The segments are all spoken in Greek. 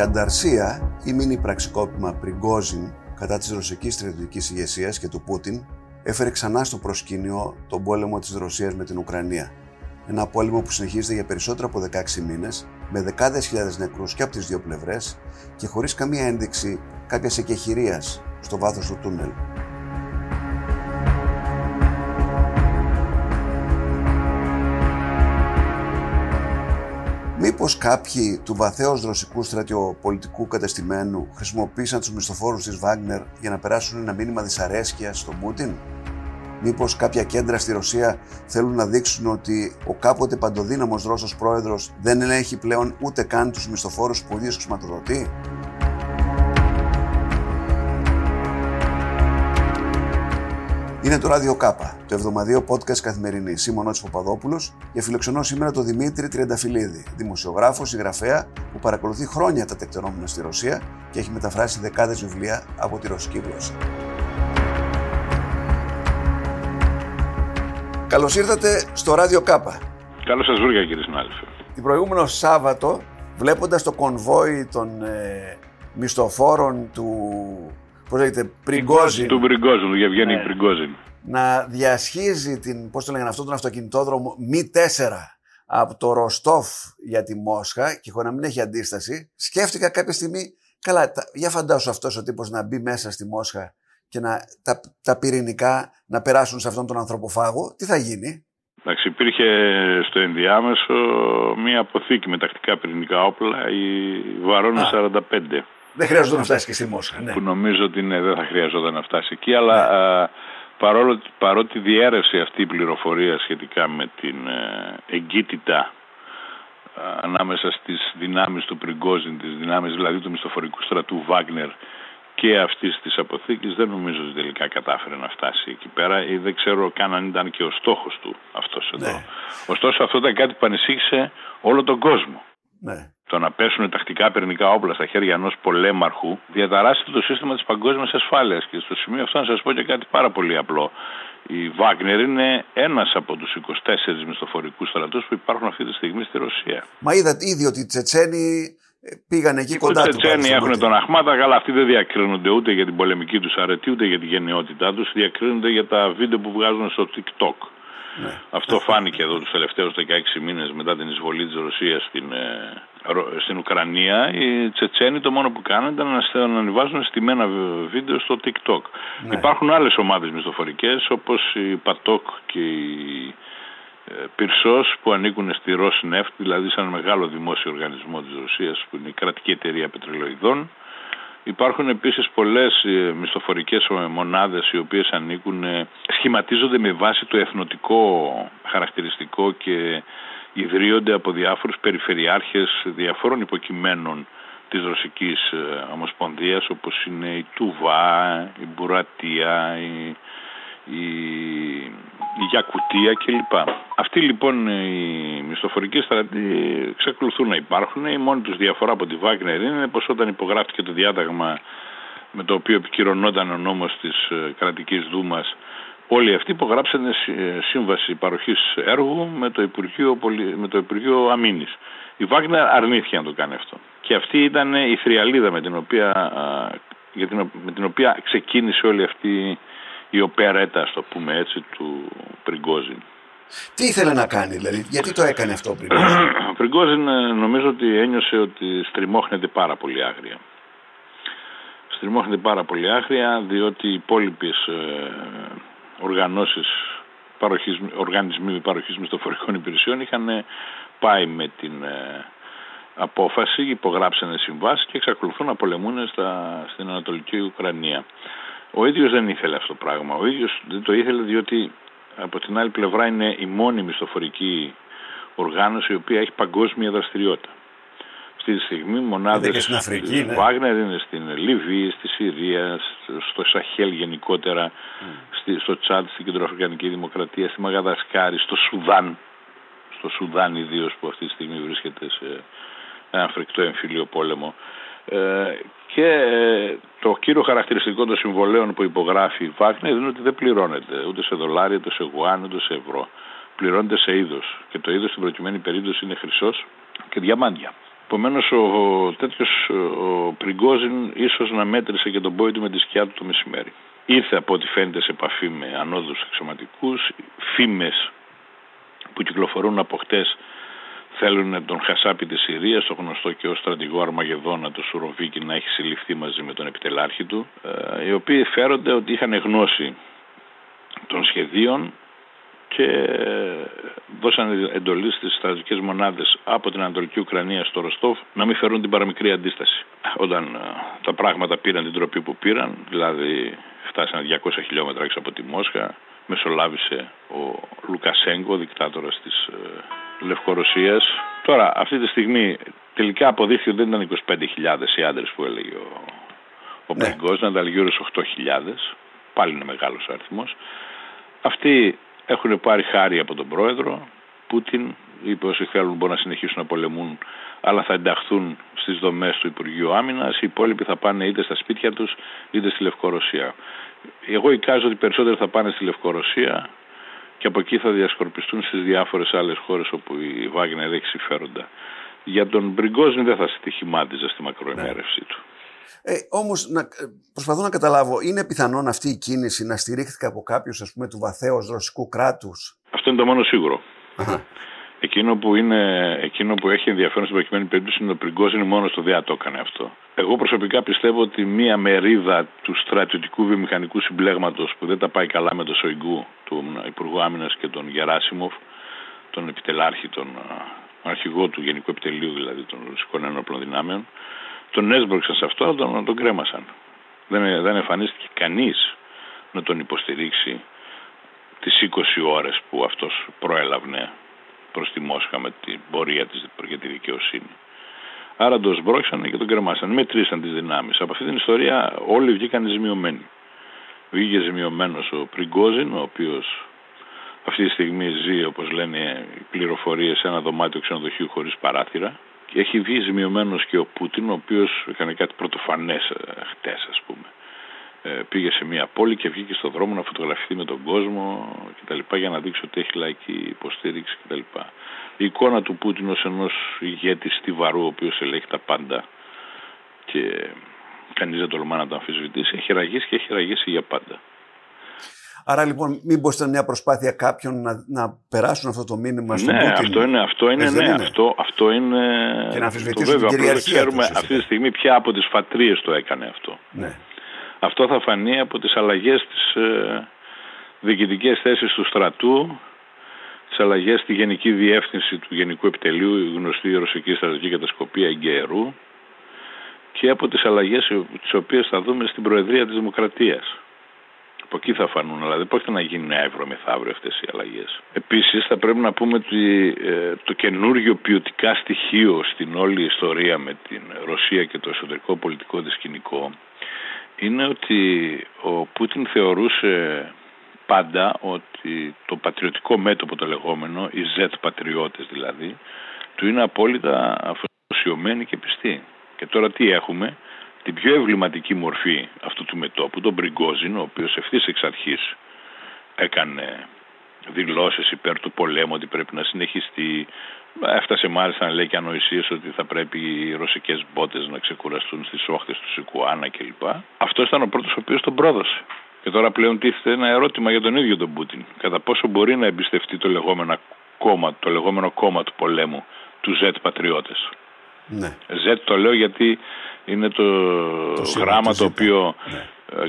Η ανταρσία ή μήνυ πραξικόπημα Πριγκόζιν κατά της ρωσικής στρατιωτικής ηγεσίας και του Πούτιν έφερε ξανά στο προσκήνιο τον πόλεμο της Ρωσίας με την Ουκρανία. Ένα πόλεμο που συνεχίζεται για περισσότερο από 16 μήνες, με δεκάδες χιλιάδες νεκρούς και από τις δύο πλευρές και χωρίς καμία ένδειξη κάποιας εκεχηρίας στο βάθος του τούνελ. Μήπως κάποιοι του βαθέως ρωσικού στρατιωπολιτικού κατεστημένου χρησιμοποίησαν τους μισθοφόρους της Βάγνερ για να περάσουν ένα μήνυμα δυσαρέσκειας στον Πούτιν. Μήπως κάποια κέντρα στη Ρωσία θέλουν να δείξουν ότι ο κάποτε παντοδύναμος Ρώσος πρόεδρος δεν ελέγχει πλέον ούτε καν τους μισθοφόρους που ο ίδιος χρηματοδοτεί; Είναι το Ράδιο Κάπα, το εβδομαδίο podcast καθημερινής. Είμαι ο Νότης Παπαδόπουλος και φιλοξενώ σήμερα τον Δημήτρη Τριανταφυλλίδη, δημοσιογράφος, συγγραφέα που παρακολουθεί χρόνια τα τεκτενόμενα στη Ρωσία και έχει μεταφράσει δεκάδες βιβλία από τη ρωσική γλώσσα. Καλώς ήρθατε στο Ράδιο Κάπα. Καλώς σας βρήκα, κύριε συνάδελφε. Την προηγούμενο Σάββατο, βλέποντας το κονβόι των ε, μισθοφόρων του Πώς λέγεται, Πριγκόζιν. Του Πριγκόζιν, του Γευγένη ναι. Πριγκόζιν. Να διασχίζει την, πώς το λέγανε αυτό, τον αυτοκινητόδρομο μη 4 από το Ροστόφ για τη Μόσχα και χωρίς να μην έχει αντίσταση, σκέφτηκα κάποια στιγμή, καλά, τα, για φαντάσου αυτός ο τύπος να μπει μέσα στη Μόσχα και να, τα, τα πυρηνικά να περάσουν σε αυτόν τον ανθρωποφάγο, τι θα γίνει; Εντάξει, υπήρχε στο ενδιάμεσο μία αποθήκη με τακτικά πυρηνικά όπλα, η Βαρόνα 45. Δεν χρειάζεται να φτάσει και στη Μόσχα. Ναι. Που νομίζω ότι ναι, δεν θα χρειαζόταν να φτάσει εκεί, αλλά ναι. παρόλο, παρότι διέρευσε αυτή η πληροφορία σχετικά με την ε, εγκύτητα ανάμεσα στις δυνάμεις του Πριγκόζιν, τις δυνάμεις δηλαδή του μισθοφορικού στρατού Βάγνερ και αυτής της αποθήκης, δεν νομίζω ότι τελικά κατάφερε να φτάσει εκεί πέρα ή δεν ξέρω καν αν ήταν και ο στόχος του αυτός εδώ. Ναι. Ωστόσο, αυτό ήταν κάτι που ανησύχησε όλο τον κόσμο. Ναι το να πέσουν τακτικά πυρηνικά όπλα στα χέρια ενός πολέμαρχου διαταράσσεται το σύστημα της παγκόσμιας ασφάλειας. Και στο σημείο αυτό να σας πω και κάτι πάρα πολύ απλό. Η Βάγνερ είναι ένας από τους 24 μισθοφορικούς στρατούς που υπάρχουν αυτή τη στιγμή στη Ρωσία. Μα είδατε ήδη ότι οι Τσετσένοι ε, πήγαν εκεί κοντά τους. Οι Τσετσένοι έχουν τον Αχμάτα, αλλά αυτοί δεν διακρίνονται ούτε για την πολεμική τους αρετή ούτε για την γενναιότητά τους. Διακρίνονται για τα βίντεο που βγάζουν στο TikTok. Ναι. Αυτό φάνηκε εδώ τους τελευταίους 16 μήνες μετά την εισβολή της Ρωσίας στην, ε, στην Ουκρανία. Οι Τσετσένοι το μόνο που κάνουν ήταν να, να ανεβάζουν στημένα βίντεο στο TikTok. Ναι. Υπάρχουν άλλες ομάδες μισθοφορικές όπως η Πατόκ και η ε, Πυρσός που ανήκουν στη Ρosneft, δηλαδή σαν μεγάλο δημόσιο οργανισμό της Ρωσίας που είναι η κρατική εταιρεία πετρελοειδών Υπάρχουν επίσης πολλές ε, μισθοφορικές μονάδες οι οποίες ανήκουν, ε, σχηματίζονται με βάση το εθνοτικό χαρακτηριστικό και ιδρύονται από διάφορους περιφερειάρχες διαφόρων υποκειμένων της Ρωσικής ε, Ομοσπονδίας όπως είναι η Τουβά, η Μπουρατία, η η, η Γιακουτία κλπ. Αυτοί λοιπόν οι μισθοφορικοί στρατοί εξακολουθούν να υπάρχουν. Η μόνη τους διαφορά από τη Βάγνερ είναι πως όταν υπογράφηκε το διάταγμα με το οποίο επικυρωνόταν ο νόμος της ε, κρατικής δούμας όλοι αυτοί υπογράψανε ε, σύμβαση παροχής έργου με το Υπουργείο, με το Υπουργείο Αμήνης. Η Βάγνερ αρνήθηκε να το κάνει αυτό. Και αυτή ήταν η θριαλίδα με την οποία, για την, με την οποία ξεκίνησε όλη αυτή η οπερέτα, το πούμε έτσι, του Πριγκόζιν. Τι ήθελε να κάνει, δηλαδή, γιατί το έκανε αυτό ο Πριγκόζιν; Ο Πριγκόζιν ε, νομίζω ότι ένιωσε ότι στριμώχνεται πάρα πολύ άγρια. Στριμώχνεται πάρα πολύ άγρια, διότι οι υπόλοιπες ε, οργανώσεις παροχής, οργανισμοί παροχής μισθοφορικών υπηρεσιών είχαν ε, πάει με την απόφαση, υπογράψανε συμβάσεις και εξακολουθούν να πολεμούν στα, στην Ανατολική Ουκρανία. Ο ίδιος δεν ήθελε αυτό το πράγμα. Ο ίδιος δεν το ήθελε διότι από την άλλη πλευρά είναι η μόνη μισθοφορική οργάνωση η οποία έχει παγκόσμια δραστηριότητα. Αυτή τη στιγμή μονάδες στην Αφρική, ναι. Βάγνερ είναι στην Λιβύη, στη Συρία, στο Σαχέλ γενικότερα, mm. στο Τσάντ, στην Κεντροαφρικανική Δημοκρατία, στη Μαγαδασκάρη, στο Σουδάν, στο Σουδάν ιδίως που αυτή τη στιγμή βρίσκεται σε ένα φρικτό εμφύλιο πόλεμο. Ε, και ε, το κύριο χαρακτηριστικό των συμβολέων που υπογράφει η Βάγνερ είναι ότι δεν πληρώνεται ούτε σε δολάρια, ούτε σε γουάν, ούτε σε ευρώ. Πληρώνεται σε είδος. Και το είδος στην προκειμένη περίπτωση είναι χρυσός και διαμάντια. Επομένως, ο τέτοιος ο Πριγκόζιν ίσως να μέτρησε και τον πόη του με τη σκιά του το μεσημέρι. Ήρθε από ό,τι φαίνεται σε επαφή με ανώδους αξιωματικούς. Φήμες που κυκλοφορούν από χτες θέλουν τον Χασάπη της Συρίας, το γνωστό και ως στρατηγό Αρμαγεδόνα, το Σουροβίκη, να έχει συλληφθεί μαζί με τον επιτελάρχη του, ε, οι οποίοι φέρονται ότι είχαν γνώση των σχεδίων και δώσαν εντολή στις στρατιωτικές μονάδες από την Ανατολική Ουκρανία στο Ροστόφ να μην φέρουν την παραμικρή αντίσταση. Όταν ε, τα πράγματα πήραν την τροπή που πήραν, δηλαδή φτάσαν 200 χιλιόμετρα έξω από τη Μόσχα, μεσολάβησε ο Λουκασέγκο, δικτάτορας της ε, Λευκορωσίας. Τώρα, αυτή τη στιγμή τελικά αποδείχθηκε ότι δεν ήταν 25.000 οι άντρες που έλεγε ο, ο ναι. ήταν γύρω 8.000. Πάλι είναι μεγάλος ο αριθμός. Αυτοί έχουν πάρει χάρη από τον πρόεδρο. Πούτιν είπε όσοι θέλουν μπορούν να συνεχίσουν να πολεμούν αλλά θα ενταχθούν στις δομές του Υπουργείου Άμυνας. Οι υπόλοιποι θα πάνε είτε στα σπίτια τους είτε στη Λευκορωσία. Εγώ εικάζω ότι περισσότεροι θα πάνε στη Λευκορωσία και από εκεί θα διασκορπιστούν στις διάφορες άλλες χώρες όπου η Βάγνερ έχει συμφέροντα. Για τον Μπριγκόζιν δεν θα στοιχημάτιζε στη μακροενέρευσή του. Ε, Όμως, προσπαθώ να καταλάβω, είναι πιθανόν αυτή η κίνηση να στηρίχθηκε από κάποιους του βαθέως ρωσικού κράτους; Αυτό είναι το μόνο σίγουρο. Εκείνο που, είναι, εκείνο που έχει ενδιαφέρον στην προκειμένη περίπτωση είναι ο είναι μόνος στο ΔΕΑ το έκανε αυτό. Εγώ προσωπικά πιστεύω ότι μία μερίδα του στρατιωτικού βιομηχανικού συμπλέγματος που δεν τα πάει καλά με τον Σοϊγκού, τον Υπουργό Άμυνας και τον Γεράσιμοφ, τον επιτελάρχη, τον αρχηγό του Γενικού Επιτελείου δηλαδή των Ρωσικών Ένοπλων Δυνάμεων, τον έσπρωξαν σε αυτό, τον, τον κρέμασαν. Δεν, δεν εμφανίστηκε κανείς να τον υποστηρίξει τις 20 ώρες που αυτός προέλαβνε προς τη Μόσχα με την πορεία της για τη δικαιοσύνη. Άρα τον σμπρώξανε και τον κρεμάσανε. Μετρήσαν τις δυνάμεις. Από αυτή την ιστορία όλοι βγήκαν ζημιωμένοι. Βγήκε ζημιωμένος ο Πριγκόζιν, ο οποίος αυτή τη στιγμή ζει, όπως λένε οι πληροφορίες, σε ένα δωμάτιο ξενοδοχείου χωρίς παράθυρα. Και έχει βγει ζημιωμένος και ο Πούτιν, ο οποίος έκανε κάτι πρωτοφανές ε, χτες, ας πούμε. Ε, πήγε σε μια πόλη και βγήκε στον δρόμο να φωτογραφηθεί με τον κόσμο κτλ. για να δείξει ότι έχει λαϊκή υποστήριξη κτλ. Η εικόνα του Πούτιν ως ενός ηγέτη στιβαρού ο οποίος ελέγχει τα πάντα και κανείς δεν τολμά να το αμφισβητήσει έχει ραγίσει και έχει ραγίσει για πάντα. Άρα λοιπόν, μήπω ήταν μια προσπάθεια κάποιων να, να περάσουν αυτό το μήνυμα στον ναι, Πούτιν. Αυτό είναι, αυτό είναι, ναι, Αυτό, αυτό είναι. Και να αμφισβητήσουν την κυριαρχία. Ξέρουμε αυτή τη στιγμή ποια από τις φατρίες το έκανε αυτό. Ναι. Αυτό θα φανεί από τις αλλαγές της ε, διοικητικές θέσεις του στρατού, τις αλλαγές στη Γενική Διεύθυνση του Γενικού Επιτελείου, η γνωστή Ρωσική Στρατηγική Κατασκοπία Εγκαιρού και από τις αλλαγές τις οποίες θα δούμε στην Προεδρία της Δημοκρατίας. Από εκεί θα φανούν, αλλά δεν πρόκειται να γίνει αύριο μεθαύριο αυτές οι αλλαγές. Επίσης θα πρέπει να πούμε ότι ε, το καινούργιο ποιοτικά στοιχείο στην όλη ιστορία με την Ρωσία και το εσωτερικό πολιτικό της σκηνικό είναι ότι ο Πούτιν θεωρούσε πάντα ότι το πατριωτικό μέτωπο το λεγόμενο, οι Z πατριώτες δηλαδή, του είναι απόλυτα αφοσιωμένοι και πιστοί. Και τώρα τι έχουμε, την πιο ευληματική μορφή αυτού του μετόπου, τον Μπριγκόζιν, ο οποίος ευθύς εξ αρχής έκανε δηλώσεις υπέρ του πολέμου ότι πρέπει να συνεχιστεί. Έφτασε μάλιστα να λέει και ανοησίες ότι θα πρέπει οι ρωσικές μπότες να ξεκουραστούν στις όχθες του Σικουάνα κλπ. Αυτός ήταν ο πρώτος ο οποίος τον πρόδωσε. Και τώρα πλέον τίθεται ένα ερώτημα για τον ίδιο τον Πούτιν. Κατά πόσο μπορεί να εμπιστευτεί το λεγόμενο κόμμα, το λεγόμενο κόμμα του πολέμου, του Z πατριώτες. Ναι. Z το λέω γιατί είναι το, γράμμα το οποίο ναι. Ε,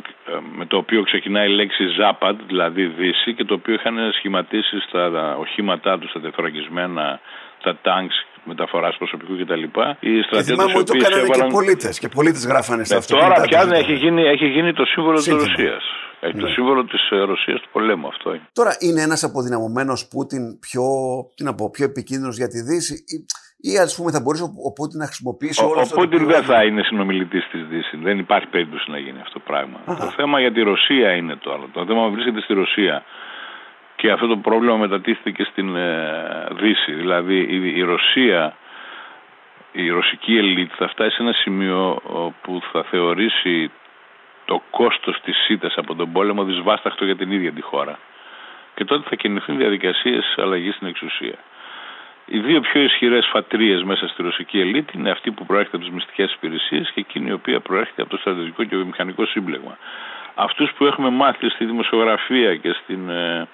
με το οποίο ξεκινάει η λέξη Ζάπαντ, δηλαδή Δύση, και το οποίο είχαν σχηματίσει στα οχήματά τους, στα τεθωρακισμένα, τα τάγκς μεταφοράς προσωπικού κτλ. Οι στρατιώτες που το έκαναν έβαλαν... και πολίτες. Και πολίτες γράφανε στα ε, αυτοκίνητα. Τώρα πια έχει γίνει, έχει γίνει το σύμβολο της Ρωσίας. Έχει ναι. το σύμβολο της ε, Ρωσίας του πολέμου αυτό είναι. Τώρα είναι ένας αποδυναμωμένος Πούτιν πιο, τι να πω, πιο επικίνδυνος για τη Δύση; Ή ας πούμε θα μπορούσε ο Πούτιν να χρησιμοποιήσει όλο ο, αυτό. Ο Πούτιν δεν θα είναι συνομιλητής της Δύσης. Δεν υπάρχει περίπτωση να γίνει αυτό το πράγμα. Το θέμα για τη Ρωσία είναι το άλλο. Το θέμα βρίσκεται στη Ρωσία. Και αυτό το πρόβλημα μετατίθεται στην ε, Δύση. Δηλαδή η, η Ρωσία, η ρωσική ελίτ θα φτάσει σε ένα σημείο που θα θεωρήσει το κόστος της ΣΥΤΑΣ από τον πόλεμο δυσβάσταχτο για την ίδια τη χώρα. Και τότε θα κινηθούν διαδικασίες αλλαγής στην εξουσία. Οι δύο πιο ισχυρές φατρίες μέσα στη ρωσική ελίτ είναι αυτή που προέρχεται από τις μυστικές υπηρεσίες και εκείνη η οποία προέρχεται από το στρατιωτικό και βιομηχανικό σύμπλεγμα. Αυτούς που έχουμε μάθει στη δημοσιογραφία και στην ε,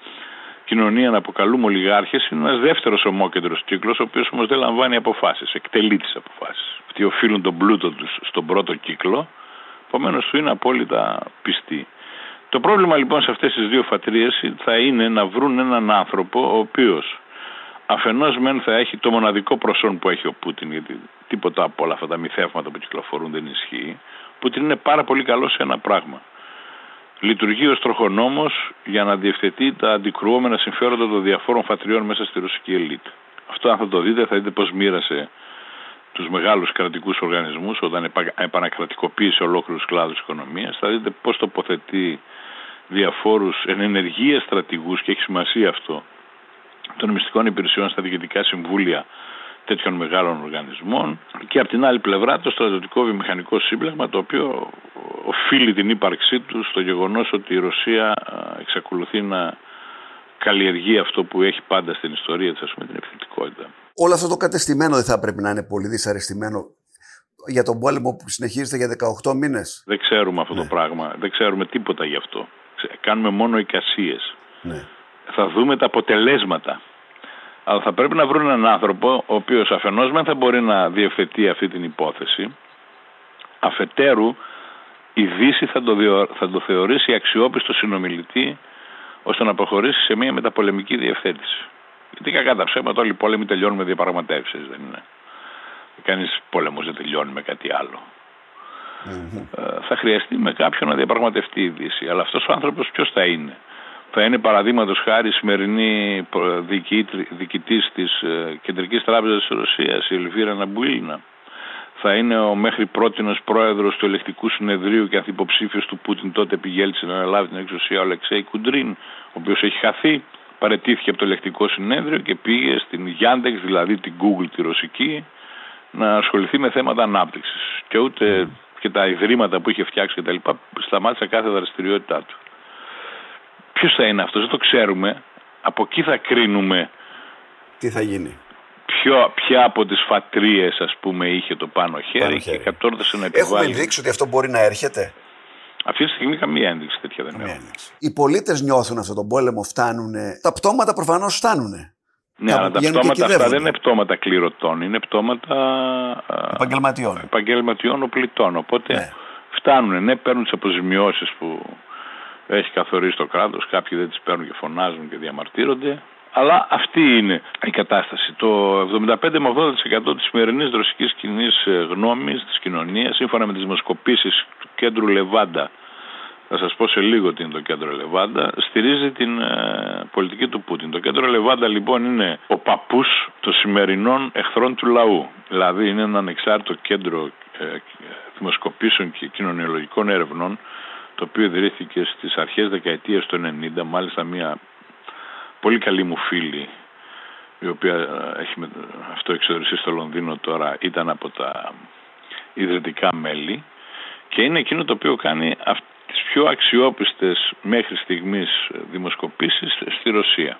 κοινωνία να αποκαλούμε ολιγάρχες είναι ένας δεύτερος ομόκεντρος κύκλος, ο οποίος όμως δεν λαμβάνει αποφάσεις, εκτελεί τις αποφάσεις. Αυτοί οφείλουν τον πλούτο τους στον πρώτο κύκλο, επομένως του είναι απόλυτα πιστοί. Το πρόβλημα λοιπόν σε αυτές τις δύο φατρίες θα είναι να βρουν έναν άνθρωπο ο οποίος αφενός μεν θα έχει το μοναδικό προσόν που έχει ο Πούτιν γιατί τίποτα από όλα αυτά τα μυθεύματα που κυκλοφορούν δεν ισχύει. Ο Πούτιν είναι πάρα πολύ καλός σε ένα πράγμα. Λειτουργεί ως τροχονόμος για να διευθετεί τα αντικρουόμενα συμφέροντα των διαφόρων φατριών μέσα στη ρωσική ελίτ. Αυτό αν θα το δείτε θα δείτε πώς μοίρασε τους μεγάλους κρατικούς οργανισμούς όταν επανακρατικοποίησε ολόκληρους κλάδους οικονομίας. Θα δείτε πώς τοποθετεί διαφόρους ενεργείες στρατηγούς και έχει σημασία αυτό των μυστικών υπηρεσιών στα διοικητικά συμβούλια τέτοιων μεγάλων οργανισμών και από την άλλη πλευρά το στρατιωτικό βιομηχανικό σύμπλεγμα το οποίο οφείλει την ύπαρξή του στο γεγονός ότι η Ρωσία εξακολουθεί να καλλιεργεί αυτό που έχει πάντα στην ιστορία της, ας πούμε, την επιθετικότητα. Όλο αυτό το κατεστημένο δεν θα πρέπει να είναι πολύ δυσαρεστημένο για τον πόλεμο που συνεχίζεται για 18 μήνες; Δεν ξέρουμε αυτό το ναι. πράγμα. Δεν ξέρουμε τίποτα γι' αυτό. Κάνουμε μόνο εικασίες. Ναι. Θα δούμε τα αποτελέσματα. Αλλά θα πρέπει να βρουν έναν άνθρωπο ο οποίος αφενός δεν θα μπορεί να διευθετεί αυτή την υπόθεση αφετέρου η Δύση θα το, θα το θεωρήσει αξιόπιστο συνομιλητή ώστε να προχωρήσει σε μια μεταπολεμική διευθέτηση. Γιατί κακά τα ψέματα όλοι οι πόλεμοι τελειώνουν με διαπραγματεύσεις, δεν είναι. Κανείς πόλεμος δεν τελειώνει με κάτι ε, θα χρειαστεί με κάποιον να διαπραγματευτεί η Δύση. Αλλά αυτός ο άνθρωπος ποιος θα είναι; Θα είναι παραδείγματος χάρη σημερινή διοικητής της ε, Κεντρικής Τράπεζας της Ρωσίας, η Ελβίρα Ναμπουίλνα. Θα είναι ο μέχρι πρότινος πρόεδρος του Ελεκτικού Συνεδρίου και ανθυποψήφιος του Πούτιν τότε πηγέλτησε να αναλάβει την εξουσία ο Αλεξέη Κουντρίν, ο οποίος έχει χαθεί, παρετήθηκε από το Ελεκτικό Συνέδριο και πήγε στην Γιάντεξ, δηλαδή την Google τη ρωσική, να ασχοληθεί με θέματα ανάπτυξης. Και ούτε και τα ιδρύματα που είχε φτιάξει και τα λοιπά, σταμάτησε κάθε δραστηριότητά του. Ποιος θα είναι αυτός, δεν το ξέρουμε. Από εκεί θα κρίνουμε. Τι θα γίνει. Ποιο, ποια από τις φατρίες, ας πούμε, είχε το πάνω χέρι, πάνω χέρι. και κατόρθωσε να επιβάλλει. Έχουμε δείξει ότι αυτό μπορεί να έρχεται; Αυτή τη στιγμή καμία ένδειξη τέτοια δεν έχουμε. Οι πολίτες νιώθουν αυτόν τον πόλεμο, φτάνουν. Τα πτώματα προφανώς φτάνουν. Ναι, αλλά τα πτώματα αυτά δεν είναι πτώματα κληρωτών, είναι πτώματα επαγγελματιών, επαγγελματιών οπλιτών. Οπότε ναι. φτάνουν, ναι, παίρνουν τις αποζημιώσεις που έχει καθορίσει το κράτος, κάποιοι δεν τις παίρνουν και φωνάζουν και διαμαρτύρονται. Αλλά αυτή είναι η κατάσταση. Το 75 με 80% της σημερινής ρωσική κοινής γνώμης της κοινωνίας, σύμφωνα με τις δημοσκοπήσεις του κέντρου Λεβάντα, θα σας πω σε λίγο τι είναι το κέντρο Λεβάντα, στηρίζει την ε, πολιτική του Πούτιν. Το κέντρο Λεβάντα λοιπόν είναι ο παππούς των σημερινών εχθρών του λαού. Δηλαδή είναι ένα ανεξάρτητο κέντρο ε, δημοσκοπήσεων και κοινωνιολογικών έρευνων το οποίο ιδρύθηκε στις αρχές δεκαετίας του 90, μάλιστα μια πολύ καλή μου φίλη η οποία ε, έχει αυτό εξοδρυσεί στο Λονδίνο τώρα ήταν από τα ιδρυτικά μέλη και είναι εκείνο το οποίο κάνει τις πιο αξιόπιστες μέχρι στιγμής δημοσκοπήσεις στη Ρωσία.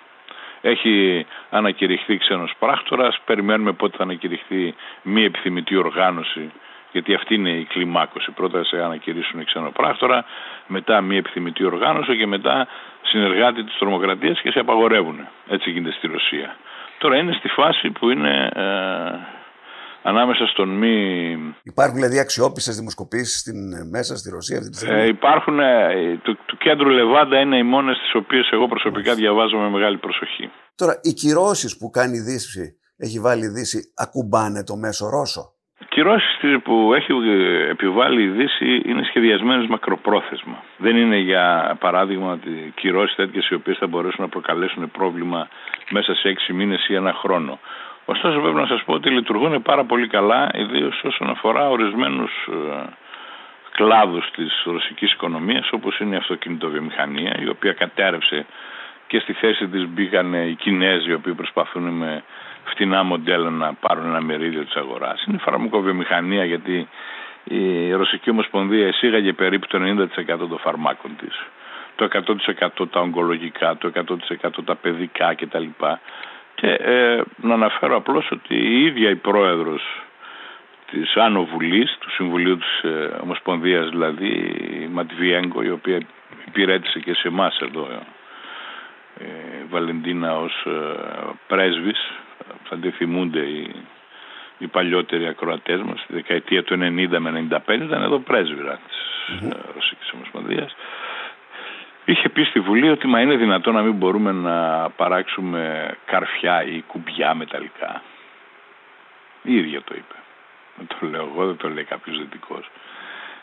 Έχει ανακηρυχθεί ξένος πράκτορας, περιμένουμε πότε θα ανακηρυχθεί μη επιθυμητή οργάνωση γιατί αυτή είναι η κλιμάκωση. Πρώτα σε ανακηρύσουν ξένο πράκτορα, μετά μη επιθυμητή οργάνωση και μετά συνεργάτη της τρομοκρατίας και σε απαγορεύουν. Έτσι γίνεται στη Ρωσία. Τώρα είναι στη φάση που είναι ε, ανάμεσα στον μη... Υπάρχουν δηλαδή αξιόπιστες δημοσκοπήσεις στην, ε, μέσα στη Ρωσία αυτή τη στιγμή; Ε, υπάρχουν, ε, το, το κέντρο Λεβάντα είναι οι μόνες τις οποίες εγώ προσωπικά διαβάζω με μεγάλη προσοχή. Τώρα, οι κυρώσεις που κάνει η Δύση, έχει βάλει η Δύση, ακουμπάνε το μέσο Ρώσο; Οι κυρώσει που έχει ε, επιβάλει η Δύση είναι σχεδιασμένες μακροπρόθεσμα. Δεν είναι για παράδειγμα ότι κυρώσεις τέτοιες οι οποίες θα μπορέσουν να προκαλέσουν πρόβλημα μέσα σε έξι μήνες ή ένα χρόνο. Ωστόσο πρέπει να σας πω ότι λειτουργούν πάρα πολύ καλά, ιδίως όσον αφορά ορισμένους ε, κλάδους της ρωσικής οικονομίας, όπως είναι η αυτοκινητοβιομηχανία, η οποία κατέρευσε και στη θέση της μπήκαν οι Κινέζοι, οι οποίοι προσπαθούν με φτηνά μοντέλα να πάρουν ένα μερίδιο της αγοράς. Είναι η φαρμακοβιομηχανία, γιατί η Ρωσική Ομοσπονδία εισήγαγε περίπου το 90% των φαρμάκων της. Το 100% τα ογκολογικά, το 100% τα παιδικά κτλ Και ε, να αναφέρω απλώς ότι η ίδια η πρόεδρος της Άνω Βουλής, του Συμβουλίου της ε, Ομοσπονδίας δηλαδή, η Ματβιέγκο, η οποία υπηρέτησε και σε εμάς εδώ, ε, Βαλεντίνα ως ε, πρέσβης, θα τη θυμούνται οι, οι παλιότεροι ακροατές μας, στη δεκαετία του 90 με 95 ήταν εδώ πρέσβυρας της mm-hmm. Ρωσικής Ομοσπονδίας. Είχε πει στη Βουλή ότι μα είναι δυνατό να μην μπορούμε να παράξουμε καρφιά ή κουμπιά μεταλλικά. Η ίδια το είπε. Δεν το λέω εγώ, δεν το λέει κάποιος δυτικός.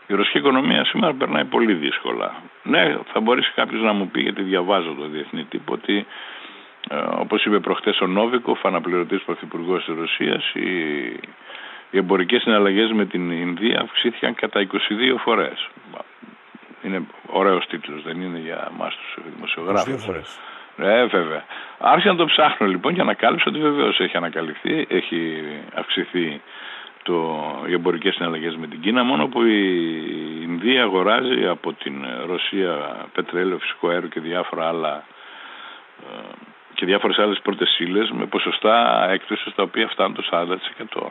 Η ρωσική οικονομία σήμερα περνάει πολύ δύσκολα. Ναι, θα μπορέσει κάποιος να μου πει, γιατί διαβάζω το διεθνή τύπο, ότι ε, όπως είπε προχτές ο Νόβικοφ, αναπληρωτής πρωθυπουργός της Ρωσίας, οι, οι εμπορικές συναλλαγές με την Ινδία αυξήθηκαν κατά 22 φορές. Είναι ωραίος τίτλος, δεν είναι για εμάς τους δημοσιογράφους. 22 φορές. Ε, βέβαια. Άρχισα να το ψάχνω λοιπόν και ανακάλυψα ότι βεβαίως έχει ανακαλυφθεί, έχει αυξηθεί το, οι εμπορικές συναλλαγές με την Κίνα, μόνο που η Ινδία αγοράζει από την Ρωσία πετρέλαιο, φυσικό αέριο και διάφορα άλλα ε, και διάφορες άλλες πρώτες με ποσοστά έκπτωσης τα οποία φτάνουν το 40%. Mm.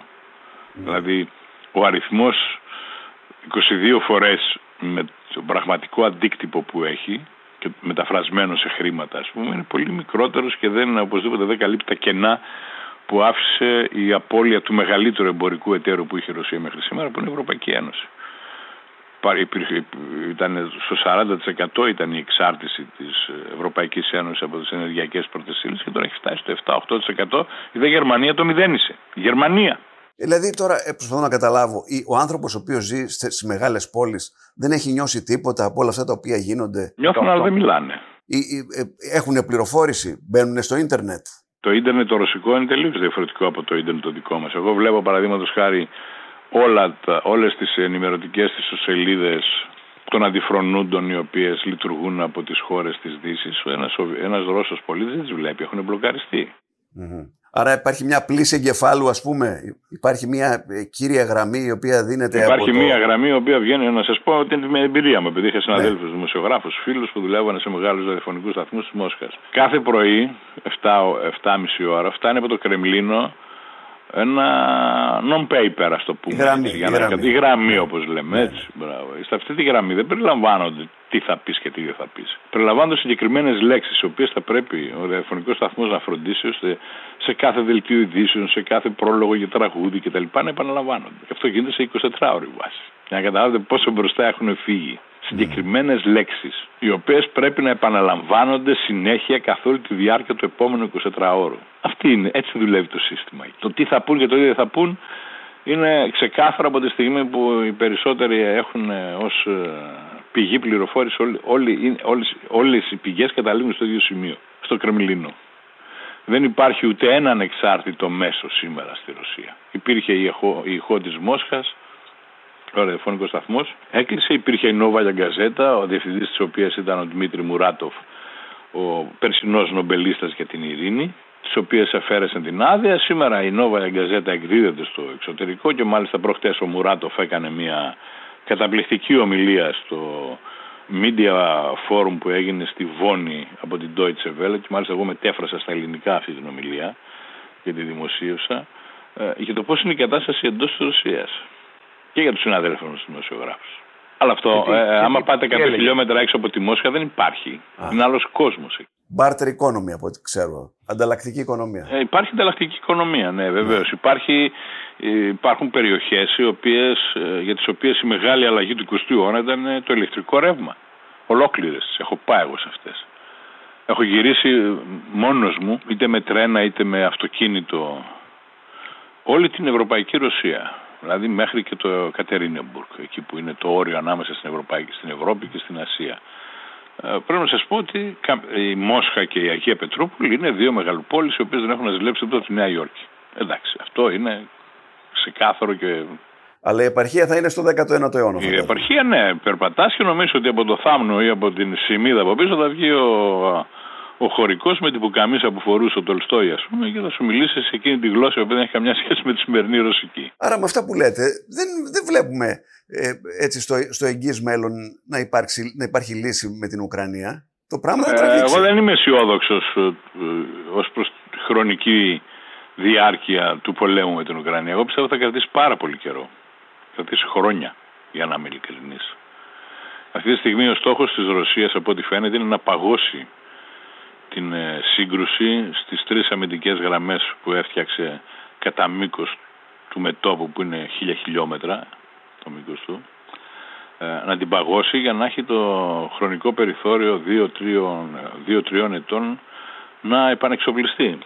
Δηλαδή ο αριθμός 22 φορές με τον πραγματικό αντίκτυπο που έχει και μεταφρασμένο σε χρήματα ας πούμε είναι πολύ μικρότερος και δεν οπωσδήποτε δεν καλύπτει τα κενά που άφησε η απώλεια του μεγαλύτερου εμπορικού εταίρου που είχε η Ρωσία μέχρι σήμερα που είναι η Ευρωπαϊκή Ένωση ήταν στο 40% ήταν η εξάρτηση της Ευρωπαϊκής Ένωσης από τις ενεργειακές πρωτεσίλες και τώρα έχει φτάσει στο 7-8%. Η Γερμανία το μηδένισε. Η Γερμανία. Δηλαδή τώρα ε, προσπαθώ να καταλάβω, ο άνθρωπος ο οποίος ζει στις μεγάλες πόλεις δεν έχει νιώσει τίποτα από όλα αυτά τα οποία γίνονται. Νιώθουν αλλά δεν μιλάνε. Ε, έχουν πληροφόρηση, μπαίνουν στο ίντερνετ; Το ίντερνετ το ρωσικό είναι τελείως διαφορετικό από το ίντερνετ το δικό μας. Εγώ βλέπω παραδείγματος χάρη όλα τα, όλες τις ενημερωτικές τις σελίδες των αντιφρονούντων οι οποίες λειτουργούν από τις χώρες της Δύσης ένας, ένας Ρώσος πολίτης δεν τις βλέπει, έχουν μπλοκαριστεί. Άρα υπάρχει μια πλήση εγκεφάλου, ας πούμε. Υπάρχει μια ε, κύρια γραμμή η οποία δίνεται Υπάρχει από μια γραμμή η οποία βγαίνει, να σας πω ότι είναι με εμπειρία μου, επειδή είχα συναδέλφους ναι. δημοσιογράφους, φίλους που δουλεύαν σε μεγάλους ραδιοφωνικούς σταθμούς της Μόσχας. Κάθε πρωί, 7.30 ώρα, φτάνει από το Κρεμλίνο ένα non-paper, ας το πούμε. Η γραμμή, για να... η γραμμή. Η γραμμή όπως λέμε. Ναι. Έτσι, μπράβο. Σε αυτή τη γραμμή δεν περιλαμβάνονται τι θα πεις και τι δεν θα πεις. Περιλαμβάνονται συγκεκριμένες λέξεις, οι οποίες θα πρέπει ο ραδιοφωνικός σταθμός να φροντίσει ώστε σε κάθε δελτίο ειδήσεων, σε κάθε πρόλογο για τραγούδι κτλ. να επαναλαμβάνονται. Και αυτό γίνεται σε 24 ώρε βάση. Για να καταλάβετε πόσο μπροστά έχουν φύγει συγκεκριμένες λέξεις οι οποίες πρέπει να επαναλαμβάνονται συνέχεια καθ' όλη τη διάρκεια του επόμενου 24 ώρου. Αυτή είναι, έτσι δουλεύει το σύστημα. Το τι θα πούν και το τι δεν θα πούν είναι ξεκάθαρο από τη στιγμή που οι περισσότεροι έχουν ε, ως ε, πηγή πληροφόρηση όλοι, όλοι, όλες, όλες οι πηγές καταλήγουν στο ίδιο σημείο, στο Κρεμλίνο. Δεν υπάρχει ούτε ένα ανεξάρτητο μέσο σήμερα στη Ρωσία. Υπήρχε η ηχό της Μόσχας, ο ραδιοφωνικός σταθμός. Έκλεισε, υπήρχε η Νόβα Γκαζέτα, ο διευθυντής της οποίας ήταν ο Δημήτρη Μουράτοφ, ο περσινός νομπελίστας για την ειρήνη, τις οποίες αφαίρεσαν την άδεια. Σήμερα η Νόβα Γκαζέτα εκδίδεται στο εξωτερικό και μάλιστα προχτές ο Μουράτοφ έκανε μια καταπληκτική ομιλία στο Media Forum που έγινε στη Βόνη από την Deutsche Welle και μάλιστα εγώ μετέφρασα στα ελληνικά αυτή την ομιλία και τη δημοσίευσα ε, για το πώς είναι η κατάσταση εντός της Ρωσίας και για τους συναδέλφους τους δημοσιογράφους. Αλλά αυτό, ε, άμα πάτε κάποια χιλιόμετρα έξω από τη Μόσχα, δεν υπάρχει. Α. Είναι άλλος κόσμος εκεί. Barter economy, από ό,τι ξέρω. Ανταλλακτική οικονομία. Ε, υπάρχει ανταλλακτική οικονομία, ναι, βεβαίως. Ναι. Υπάρχει, ε, υπάρχουν περιοχές ε, για τις οποίες η μεγάλη αλλαγή του 20ου αιώνα ήταν ε, το ηλεκτρικό ρεύμα. Ολόκληρες. Έχω πάει εγώ σε αυτές. Έχω γυρίσει μόνος μου, είτε με τρένα είτε με αυτοκίνητο, όλη την Ευρωπαϊκή Ρωσία. Δηλαδή μέχρι και το Κατερίνεμπουργκ, εκεί που είναι το όριο ανάμεσα στην, Ευρωπαϊκή, στην Ευρώπη και στην Ασία. Ε, πρέπει να σας πω ότι η Μόσχα και η Αγία Πετρούπολη είναι δύο μεγαλοπόλεις οι οποίες δεν έχουν ζηλέψει από τη Νέα Υόρκη. Εντάξει, αυτό είναι ξεκάθαρο και αλλά η επαρχία θα είναι στο 19ο αιώνα. Η επαρχία, ναι, περπατάς και νομίζω ότι από το Θάμνο ή από την Σιμίδα από πίσω θα βγει ο, ο χωρικός με την πουκαμίσα που φορούσε ο Τολστόη, ας πούμε, και θα σου μιλήσει σε εκείνη τη γλώσσα που δεν έχει καμιά σχέση με τη σημερινή ρωσική. Άρα, με αυτά που λέτε, δεν, δεν βλέπουμε ε, έτσι στο, στο εγγύς μέλλον να, υπάρξει, να υπάρχει λύση με την Ουκρανία. Το πράγμα θα ε, Εγώ δεν είμαι αισιόδοξος ε, ως προς χρονική διάρκεια του πολέμου με την Ουκρανία. Εγώ πιστεύω θα κρατήσει πάρα πολύ καιρό. Θα κρατήσει χρόνια, για να είμαι ειλικρινής. Αυτή τη στιγμή ο στόχος της Ρωσίας από ό,τι φαίνεται είναι να παγώσει την ε, σύγκρουση στις τρεις αμυντικές γραμμές που έφτιαξε κατά μήκος του μετόπου που είναι χίλια χιλιόμετρα το μήκος του ε, να την παγώσει για να έχει το χρονικό περιθώριο 2-3 ετών να επανεξοπλιστεί.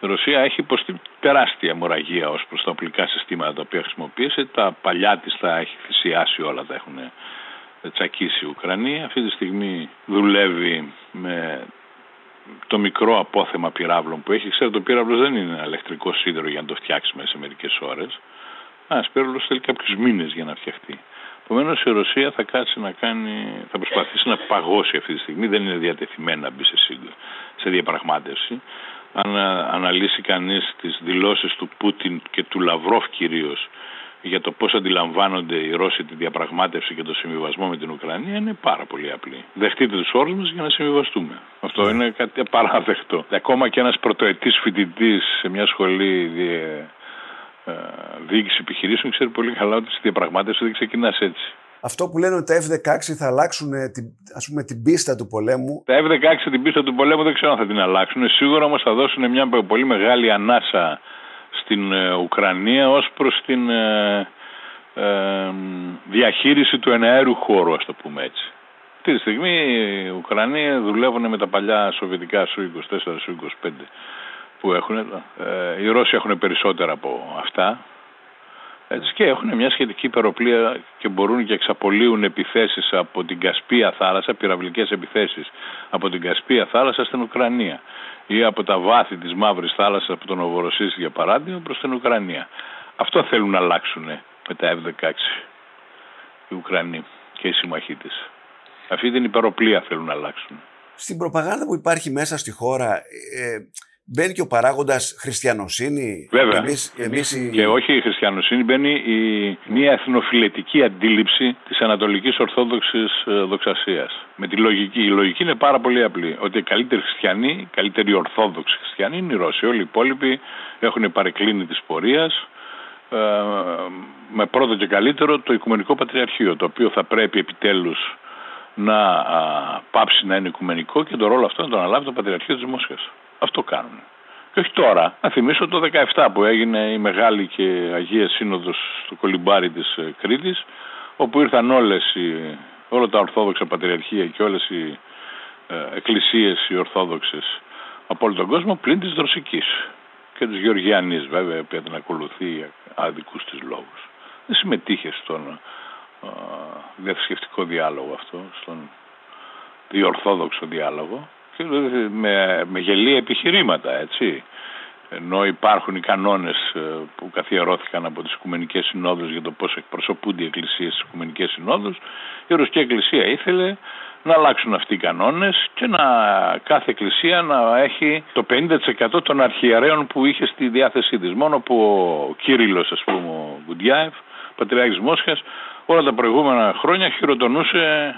Η Ρωσία έχει υποστεί τεράστια μοραγία ως προς τα οπλικά συστήματα τα οποία χρησιμοποίησε. Τα παλιά της τα έχει θυσιάσει όλα, τα έχουν τσακίσει η Ουκρανία. Αυτή τη στιγμή δουλεύει με το μικρό απόθεμα πυράβλων που έχει. Ξέρετε, το πύραυλος δεν είναι ένα ηλεκτρικό σίδερο για να το φτιάξει μέσα σε μερικές ώρες. Ένα πύραυλος θέλει κάποιους μήνες για να φτιαχτεί. Επομένως η Ρωσία θα κάτσει να κάνει, θα προσπαθήσει να παγώσει αυτή τη στιγμή. Δεν είναι διατεθειμένη να μπει σε, σε διαπραγμάτευση. Αν αναλύσει κανείς τις δηλώσεις του Πούτιν και του Λαυρόφ κυρίως για το πώς αντιλαμβάνονται οι Ρώσοι τη διαπραγμάτευση και το συμβιβασμό με την Ουκρανία είναι πάρα πολύ απλή. Δεχτείτε τους όρους μας για να συμβιβαστούμε. Αυτό ναι. είναι κάτι απαράδεκτο. Ακόμα και ένας πρωτοετής φοιτητής σε μια σχολή διε, ε, διοίκηση επιχειρήσεων ξέρει πολύ καλά ότι στη διαπραγμάτευση δεν ξεκινάς έτσι. Αυτό που λένε ότι τα F-16 θα αλλάξουν την, ας πούμε, την πίστα του πολέμου. Τα F-16 την πίστα του πολέμου δεν ξέρω αν θα την αλλάξουν. Σίγουρα όμως θα δώσουν μια πολύ μεγάλη ανάσα στην ε, Ουκρανία ως προς την ε, ε, διαχείριση του εναέρου χώρου, ας το πούμε έτσι. Αυτή τη στιγμή οι Ουκρανοί δουλεύουν με τα παλιά σοβιετικά σου 24, σου 25 που έχουν. οι Ρώσοι έχουν περισσότερα από αυτά. Έτσι, και έχουν μια σχετική υπεροπλία και μπορούν και εξαπολύουν επιθέσεις από την Κασπία θάλασσα, πυραυλικές επιθέσεις από την Κασπία θάλασσα στην Ουκρανία ή από τα βάθη της Μαύρης Θάλασσας από τον Οβοροσίση για παράδειγμα προς την Ουκρανία. Αυτό θέλουν να αλλάξουν με τα F-16 οι Ουκρανοί και οι συμμαχοί της. Αυτή την υπεροπλία θέλουν να αλλάξουν. Στην προπαγάνδα που υπάρχει μέσα στη χώρα ε, Μπαίνει και ο παράγοντας χριστιανοσύνη. Βέβαια. Εμείς, Και όχι η χριστιανοσύνη, μπαίνει η, μια εθνοφιλετική αντίληψη της Ανατολικής Ορθόδοξης ε, δοξασίας. Με τη λογική. Η λογική είναι πάρα πολύ απλή. Ότι οι καλύτεροι χριστιανοί, οι καλύτεροι Ορθόδοξοι χριστιανοί είναι οι Ρώσοι. Όλοι οι υπόλοιποι έχουν παρεκκλίνει της πορείας. Ε, με πρώτο και καλύτερο το Οικουμενικό Πατριαρχείο, το οποίο θα πρέπει επιτέλους να α, πάψει να είναι οικουμενικό και το ρόλο αυτό να τον αναλάβει το Πατριαρχείο της Μόσχας. Αυτό κάνουν. Και όχι τώρα. Να θυμίσω το 17 που έγινε η μεγάλη και Αγία Σύνοδος στο κολυμπάρι της ε, Κρήτης όπου ήρθαν όλες οι, όλα τα Ορθόδοξα Πατριαρχία και όλες οι ε, εκκλησίες οι Ορθόδοξες από όλο τον κόσμο πλην της Δροσικής και της Γεωργιανής βέβαια που την ακολουθεί για άδικους της λόγους. Δεν συμμετείχε στον ε, διαθρησκευτικό διάλογο αυτό, στον διορθόδοξο διάλογο με, με γελία επιχειρήματα, έτσι. Ενώ υπάρχουν οι κανόνες ε, που καθιερώθηκαν από τις Οικουμενικές Συνόδους για το πώς εκπροσωπούνται οι εκκλησίες στις Οικουμενικές Συνόδους, η Ρωσική Εκκλησία ήθελε να αλλάξουν αυτοί οι κανόνες και να κάθε εκκλησία να έχει το 50% των αρχιερέων που είχε στη διάθεσή της. Μόνο που ο Κύριλλος, ας πούμε, ο Γκουντιάεφ, πατριάρχης Μόσχας, όλα τα προηγούμενα χρόνια χειροτονούσε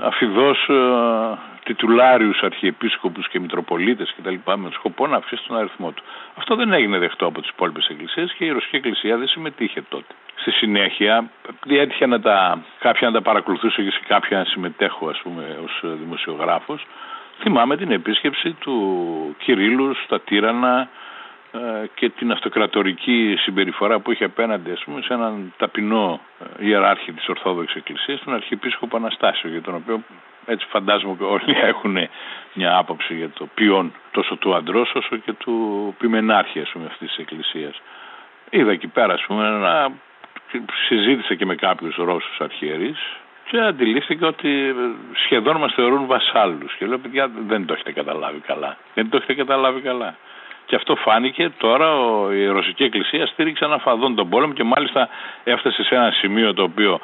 αφιδώς ε, τιτουλάριους αρχιεπίσκοπους και μητροπολίτες λοιπά με σκοπό να αυξήσει τον αριθμό του. Αυτό δεν έγινε δεκτό από τις υπόλοιπες εκκλησίες και η Ρωσική Εκκλησία δεν συμμετείχε τότε. Στη συνέχεια, επειδή έτυχε να τα, κάποια να τα παρακολουθήσω και σε κάποια να συμμετέχω ας πούμε ως δημοσιογράφος, θυμάμαι την επίσκεψη του Κυρίλου στα Τύρανα ε, και την αυτοκρατορική συμπεριφορά που είχε απέναντι ας πούμε, σε έναν ταπεινό ε, ιεράρχη της Ορθόδοξης Εκκλησίας, τον Αρχιεπίσκοπο Αναστάσιο, για τον οποίο έτσι φαντάζομαι ότι όλοι έχουν μια άποψη για το ποιόν τόσο του αντρός όσο και του ποιμενάρχη ας πούμε, αυτής της Εκκλησίας. Είδα εκεί πέρα ας πούμε, να συζήτησε και με κάποιους Ρώσους αρχιερείς και αντιλήφθηκα ότι σχεδόν μας θεωρούν βασάλους και λέω παιδιά δεν το έχετε καταλάβει καλά. Δεν το έχετε καταλάβει καλά. Και αυτό φάνηκε τώρα η Ρωσική Εκκλησία στήριξε αναφαδόν τον πόλεμο και μάλιστα έφτασε σε ένα σημείο το οποίο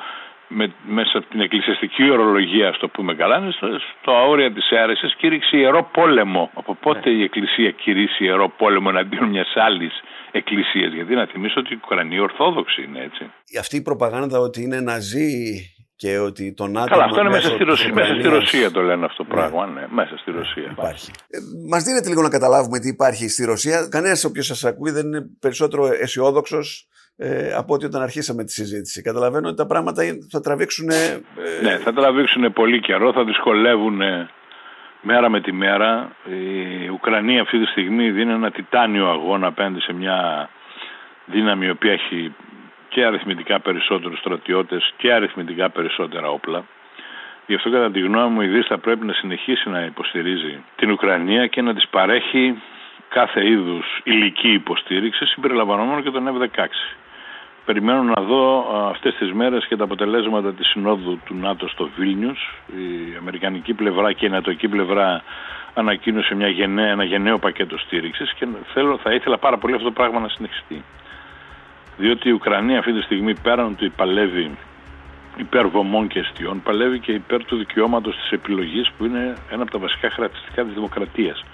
με, μέσα από την εκκλησιαστική ορολογία, στο πούμε καλά, είναι στο, στο αόρια της αίρεσης κήρυξε ιερό πόλεμο. Από πότε ναι. η Εκκλησία κηρύσσει ιερό πόλεμο εναντίον μιας άλλης εκκλησίας; Γιατί να θυμίσω ότι η Ουκρανία Ορθόδοξη είναι έτσι. Αυτή η προπαγάνδα ότι είναι ναζί και ότι το ΝΑΤΟ. Καλά, αυτό είναι μέσα στη, Ρωσία, μέσα στη Ρωσία το λένε αυτό το ναι. πράγμα. Ναι. μέσα στη Ρωσία. Υπάρχει. Ε, Μας δίνετε λίγο να καταλάβουμε τι υπάρχει στη Ρωσία. Κανένας όποιο σας ακούει δεν είναι περισσότερο αισιόδοξος ε, από ότι όταν αρχίσαμε τη συζήτηση. Καταλαβαίνω ότι τα πράγματα θα τραβήξουν. Ε, ναι, θα τραβήξουν πολύ καιρό, θα δυσκολεύουν μέρα με τη μέρα. Η Ουκρανία αυτή τη στιγμή δίνει ένα τιτάνιο αγώνα απέναντι σε μια δύναμη η οποία έχει και αριθμητικά περισσότερους στρατιώτες και αριθμητικά περισσότερα όπλα. Γι' αυτό κατά τη γνώμη μου η Δύση θα πρέπει να συνεχίσει να υποστηρίζει την Ουκρανία και να της παρέχει κάθε είδους υλική υποστήριξη συμπεριλαμβανομένου και τον F-16. Περιμένω να δω αυτές τις μέρες και τα αποτελέσματα της συνόδου του ΝΑΤΟ στο Βίλνιους. Η αμερικανική πλευρά και η νατοική πλευρά ανακοίνωσε μια γενναία, ένα γενναίο πακέτο στήριξης και θέλω, θα ήθελα πάρα πολύ αυτό το πράγμα να συνεχιστεί. Διότι η Ουκρανία αυτή τη στιγμή πέραν ότι παλεύει υπέρ βομών και αιστείων, παλεύει και υπέρ του δικαιώματος της επιλογής που είναι ένα από τα βασικά χαρακτηριστικά της δημοκρατίας.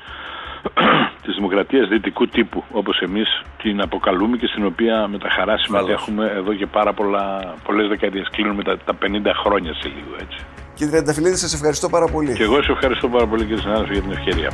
της δημοκρατίας δυτικού τύπου όπως εμείς την αποκαλούμε και στην οποία με τα χαρά συμμετέχουμε εδώ και πάρα πολλά, πολλές δεκαετίες κλείνουμε τα, τα 50 χρόνια σε λίγο έτσι. Κύριε Τρενταφυλλίδη, σας ευχαριστώ πάρα πολύ. Και εγώ σας ευχαριστώ πάρα πολύ κύριε συνάδελφε για την ευκαιρία.